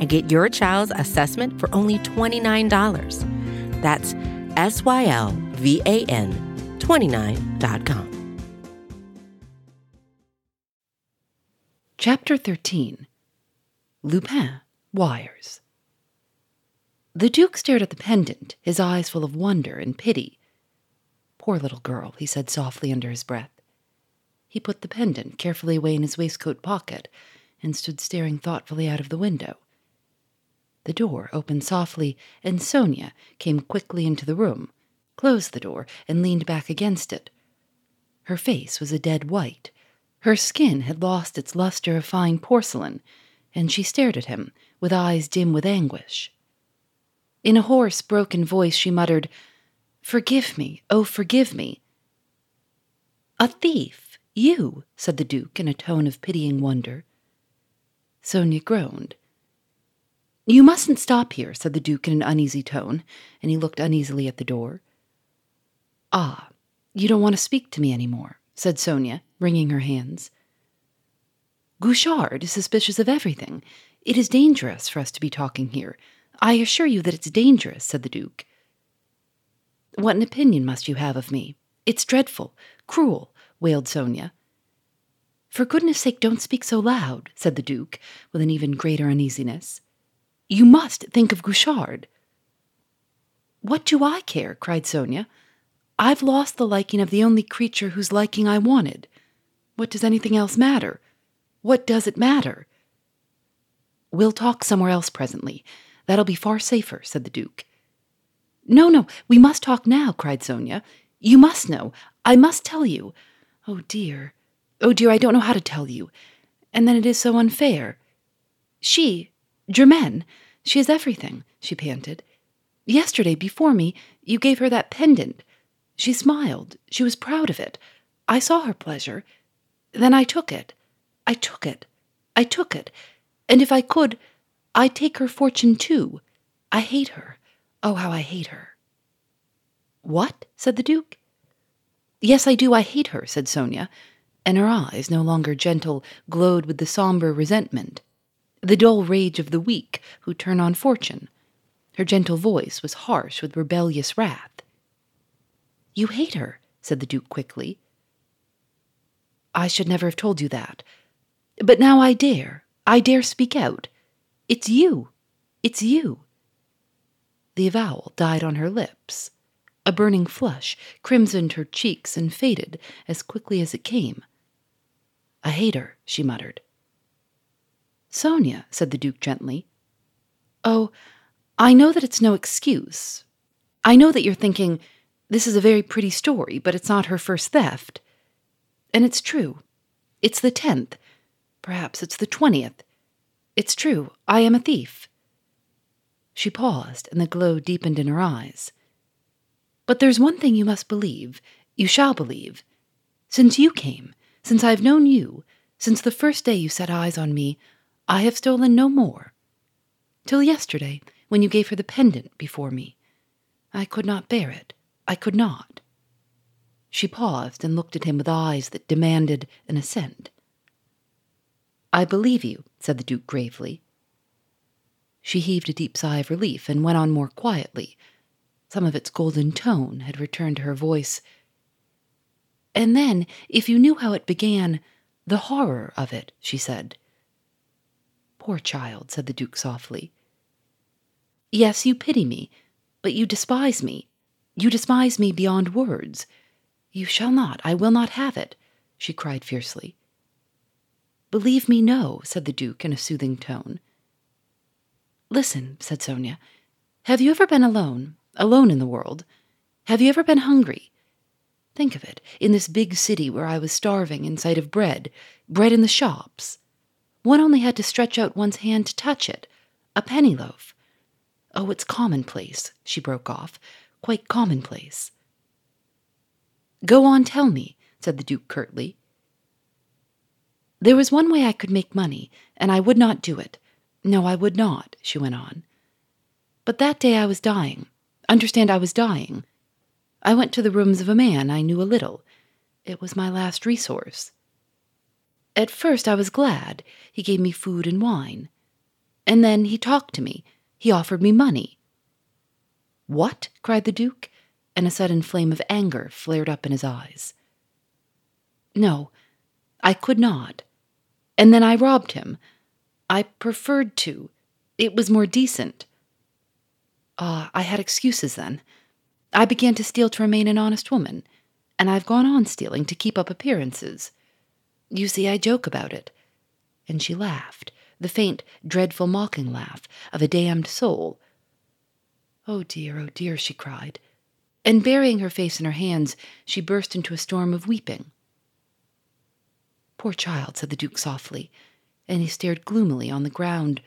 and get your child's assessment for only $29. That's S Y L V A N 29.com. Chapter 13 Lupin Wires The Duke stared at the pendant, his eyes full of wonder and pity. Poor little girl, he said softly under his breath. He put the pendant carefully away in his waistcoat pocket and stood staring thoughtfully out of the window. The door opened softly, and Sonia came quickly into the room, closed the door, and leaned back against it. Her face was a dead white. Her skin had lost its luster of fine porcelain, and she stared at him with eyes dim with anguish. In a hoarse, broken voice, she muttered, Forgive me, oh, forgive me. A thief, you, said the Duke in a tone of pitying wonder. Sonia groaned. You mustn't stop here, said the Duke in an uneasy tone, and he looked uneasily at the door. Ah, you don't want to speak to me any more, said Sonia, wringing her hands. Guerchard is suspicious of everything. It is dangerous for us to be talking here. I assure you that it's dangerous, said the Duke. What an opinion must you have of me? It's dreadful, cruel, wailed Sonia. For goodness sake, don't speak so loud, said the Duke, with an even greater uneasiness. You must think of Guerchard. What do I care? cried Sonia. I've lost the liking of the only creature whose liking I wanted. What does anything else matter? What does it matter? We'll talk somewhere else presently. That'll be far safer, said the Duke. No, no, we must talk now, cried Sonia. You must know. I must tell you. Oh, dear. Oh, dear, I don't know how to tell you. And then it is so unfair. She, Germaine, she has everything, she panted. Yesterday, before me, you gave her that pendant. She smiled. She was proud of it. I saw her pleasure. Then I took it. I took it. I took it. And if I could, I'd take her fortune too. I hate her. Oh, how I hate her. What? said the Duke. Yes, I do. I hate her, said Sonia, and her eyes, no longer gentle, glowed with the somber resentment, the dull rage of the weak who turn on fortune. Her gentle voice was harsh with rebellious wrath. You hate her, said the Duke quickly. I should never have told you that. But now I dare. I dare speak out. It's you. It's you. The avowal died on her lips. A burning flush crimsoned her cheeks and faded as quickly as it came. I hate her, she muttered. Sonia, said the Duke gently. Oh, I know that it's no excuse. I know that you're thinking, this is a very pretty story, but it's not her first theft. And it's true. It's the tenth. Perhaps it's the twentieth. It's true. I am a thief. She paused, and the glow deepened in her eyes. But there's one thing you must believe, you shall believe. Since you came, since I've known you, since the first day you set eyes on me, I have stolen no more. Till yesterday, when you gave her the pendant before me. I could not bear it. I could not. She paused and looked at him with eyes that demanded an assent. I believe you, said the Duke gravely. She heaved a deep sigh of relief and went on more quietly. Some of its golden tone had returned to her voice. And then, if you knew how it began, the horror of it, she said. Poor child, said the Duke softly. Yes, you pity me, but you despise me. You despise me beyond words. You shall not, I will not have it, she cried fiercely. Believe me, no, said the Duke in a soothing tone. Listen, said Sonia. Have you ever been alone, alone in the world? Have you ever been hungry? Think of it, in this big city where I was starving in sight of bread, bread in the shops. One only had to stretch out one's hand to touch it. A penny loaf. Oh, it's commonplace, she broke off. Quite commonplace. Go on, tell me, said the Duke curtly. There was one way I could make money, and I would not do it. No, I would not, she went on. But that day I was dying. Understand, I was dying. I went to the rooms of a man I knew a little. It was my last resource. At first I was glad. He gave me food and wine. And then he talked to me. He offered me money. What? cried the Duke, and a sudden flame of anger flared up in his eyes. No, I could not. And then I robbed him. I preferred to. It was more decent. Ah, I had excuses then. I began to steal to remain an honest woman, and I've gone on stealing to keep up appearances. You see, I joke about it. And she laughed, the faint, dreadful mocking laugh of a damned soul. Oh dear, oh dear, she cried. And burying her face in her hands, she burst into a storm of weeping. Poor child, said the Duke softly, and he stared gloomily on the ground,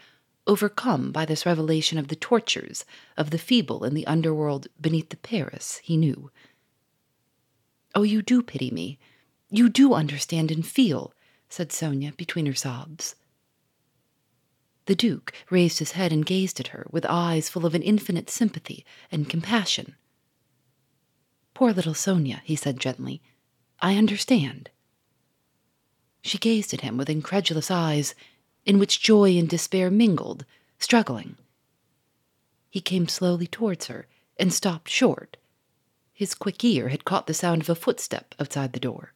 overcome by this revelation of the tortures of the feeble in the underworld beneath the Paris he knew. Oh, you do pity me. You do understand and feel, said Sonia between her sobs. The Duke raised his head and gazed at her with eyes full of an infinite sympathy and compassion. Poor little Sonia, he said gently, I understand. She gazed at him with incredulous eyes in which joy and despair mingled, struggling. He came slowly towards her and stopped short. His quick ear had caught the sound of a footstep outside the door.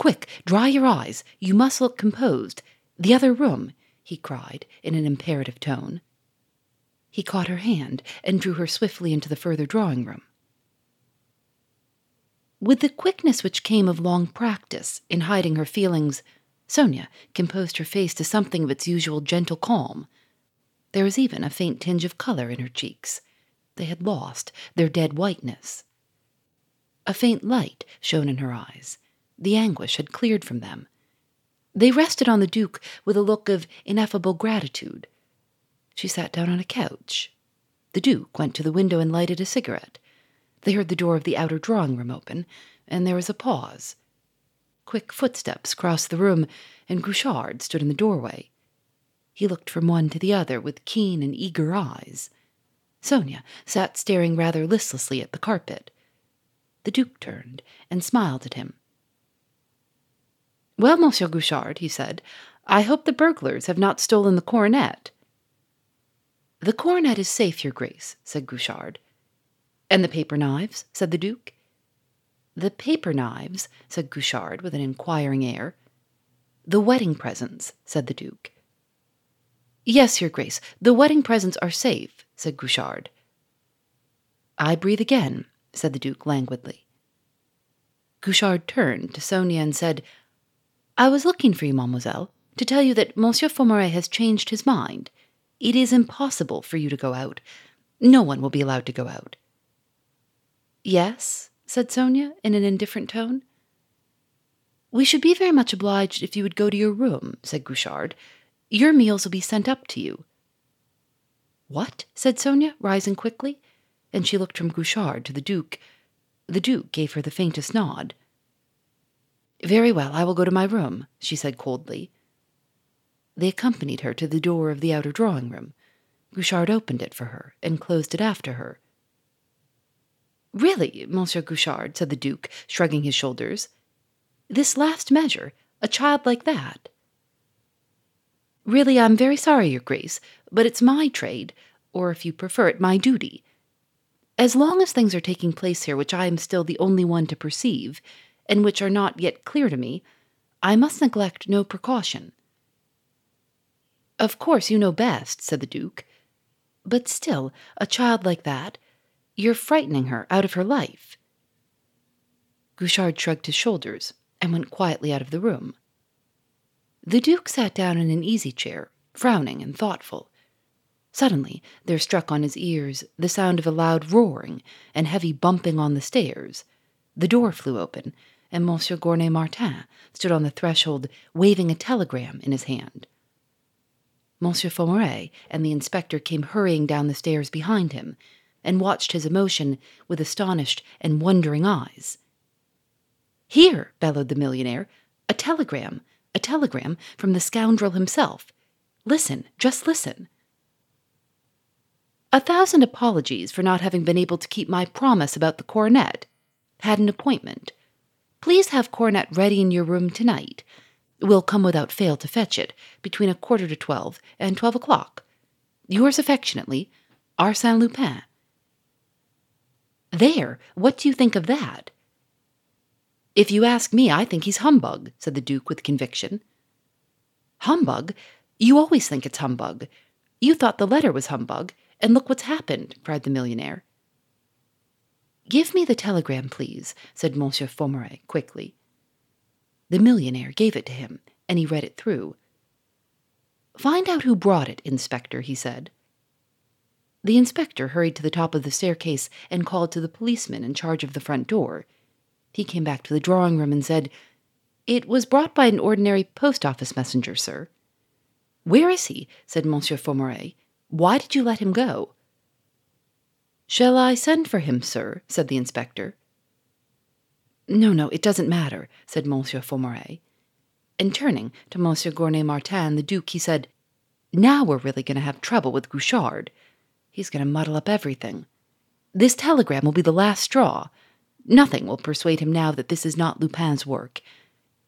Quick, dry your eyes. You must look composed. The other room, he cried in an imperative tone. He caught her hand and drew her swiftly into the further drawing room. With the quickness which came of long practice in hiding her feelings, Sonia composed her face to something of its usual gentle calm. There was even a faint tinge of color in her cheeks. They had lost their dead whiteness. A faint light shone in her eyes, the anguish had cleared from them. They rested on the Duke with a look of ineffable gratitude. She sat down on a couch. The Duke went to the window and lighted a cigarette. They heard the door of the outer drawing room open, and there was a pause. Quick footsteps crossed the room, and Guerchard stood in the doorway. He looked from one to the other with keen and eager eyes. Sonia sat staring rather listlessly at the carpet. The Duke turned and smiled at him. Well, Monsieur Guerchard, he said, I hope the burglars have not stolen the coronet. The coronet is safe, Your Grace, said Guerchard. And the paper knives? said the Duke. The paper knives, said Guerchard with an inquiring air. The wedding presents, said the Duke. Yes, Your Grace, the wedding presents are safe, said Guerchard. I breathe again, said the Duke languidly. Guerchard turned to Sonia and said, I was looking for you, mademoiselle, to tell you that Monsieur Formerie has changed his mind. It is impossible for you to go out. No one will be allowed to go out. Yes, said Sonia in an indifferent tone. We should be very much obliged if you would go to your room, said Guerchard. Your meals will be sent up to you. What? said Sonia, rising quickly, and she looked from Guerchard to the Duke. The Duke gave her the faintest nod. Very well, I will go to my room, she said coldly. They accompanied her to the door of the outer drawing room. Guerchard opened it for her and closed it after her. Really, Monsieur Guerchard, said the Duke, shrugging his shoulders, this last measure, a child like that. Really, I'm very sorry, Your Grace, but it's my trade, or if you prefer it, my duty. As long as things are taking place here which I am still the only one to perceive, and which are not yet clear to me, I must neglect no precaution. Of course, you know best, said the Duke. But still, a child like that, you're frightening her out of her life. Guerchard shrugged his shoulders and went quietly out of the room. The Duke sat down in an easy chair, frowning and thoughtful. Suddenly there struck on his ears the sound of a loud roaring and heavy bumping on the stairs. The door flew open, and Monsieur Gournay Martin stood on the threshold, waving a telegram in his hand. Monsieur Formerie and the inspector came hurrying down the stairs behind him and watched his emotion with astonished and wondering eyes. Here, bellowed the millionaire, a telegram, a telegram from the scoundrel himself. Listen, just listen. A thousand apologies for not having been able to keep my promise about the coronet. Had an appointment. Please have coronet ready in your room tonight. We'll come without fail to fetch it between a quarter to twelve and twelve o'clock. Yours affectionately, Arsène Lupin. There, what do you think of that? If you ask me, I think he's humbug, said the Duke with conviction. Humbug? You always think it's humbug. You thought the letter was humbug, and look what's happened, cried the millionaire. Give me the telegram, please, said Monsieur Formerie quickly. The millionaire gave it to him, and he read it through. Find out who brought it, Inspector, he said. The inspector hurried to the top of the staircase and called to the policeman in charge of the front door. He came back to the drawing room and said, It was brought by an ordinary post office messenger, sir. Where is he? said Monsieur Formerie. Why did you let him go? Shall I send for him, sir? said the inspector. No, no, it doesn't matter, said Monsieur Formerie. And turning to Monsieur Gournay Martin, the Duke, he said, Now we're really going to have trouble with Guerchard. He's going to muddle up everything. This telegram will be the last straw. Nothing will persuade him now that this is not Lupin's work.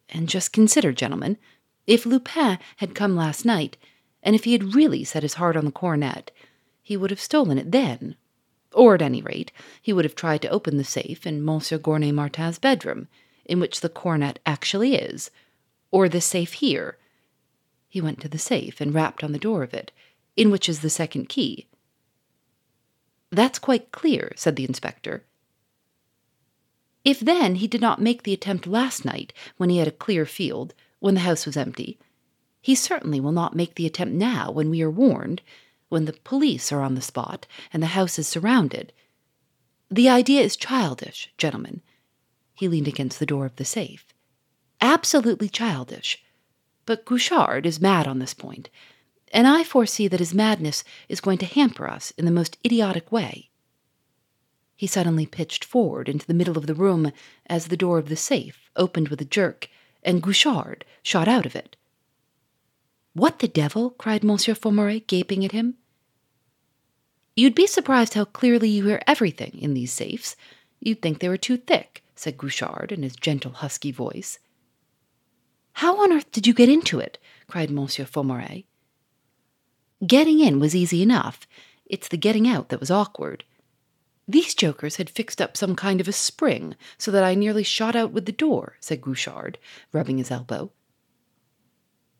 And just consider, gentlemen, if Lupin had come last night, and if he had really set his heart on the coronet, he would have stolen it then. Or, at any rate, he would have tried to open the safe in Monsieur Gournay Martin's bedroom, in which the coronet actually is, or the safe here. He went to the safe and rapped on the door of it, in which is the second key. That's quite clear, said the inspector. If then he did not make the attempt last night, when he had a clear field, when the house was empty, he certainly will not make the attempt now when we are warned, when the police are on the spot and the house is surrounded. The idea is childish, gentlemen. He leaned against the door of the safe. Absolutely childish. But Guerchard is mad on this point, and I foresee that his madness is going to hamper us in the most idiotic way. He suddenly pitched forward into the middle of the room as the door of the safe opened with a jerk, and Guerchard shot out of it. What the devil? cried Monsieur Formerie, gaping at him. You'd be surprised how clearly you hear everything in these safes. You'd think they were too thick, said Guerchard in his gentle, husky voice. How on earth did you get into it? cried Monsieur Formerie. Getting in was easy enough. It's the getting out that was awkward. These jokers had fixed up some kind of a spring so that I nearly shot out with the door, said Guerchard, rubbing his elbow.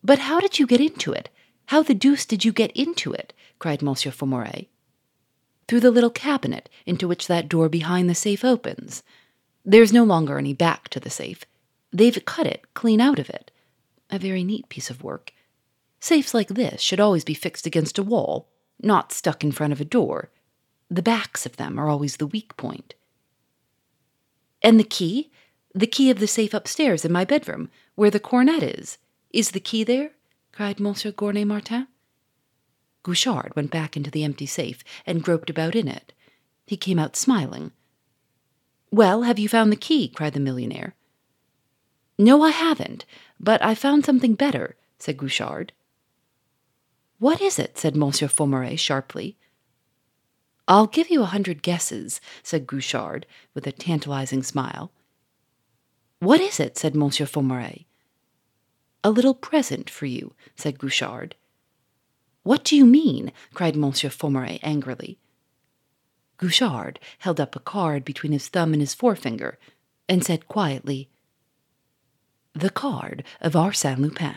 But how did you get into it? How the deuce did you get into it? cried Monsieur Formerie. Through the little cabinet into which that door behind the safe opens. There's no longer any back to the safe. They've cut it clean out of it. A very neat piece of work. Safes like this should always be fixed against a wall, not stuck in front of a door. The backs of them are always the weak point. And the key? The key of the safe upstairs in my bedroom, where the coronet is. Is the key there? cried Monsieur Gournay Martin. Guerchard went back into the empty safe and groped about in it. He came out smiling. Well, have you found the key? cried the millionaire. No, I haven't, but I found something better, said Guerchard. What is it? said Monsieur Formerie sharply. I'll give you a hundred guesses, said Guerchard with a tantalizing smile. What is it? said Monsieur Formerie. A little present for you, said Guerchard. What do you mean? cried Monsieur Formerie angrily. Guerchard held up a card between his thumb and his forefinger and said quietly, The card of Arsène Lupin.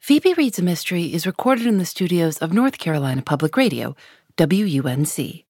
Phoebe Reads a Mystery is recorded in the studios of North Carolina Public Radio, WUNC.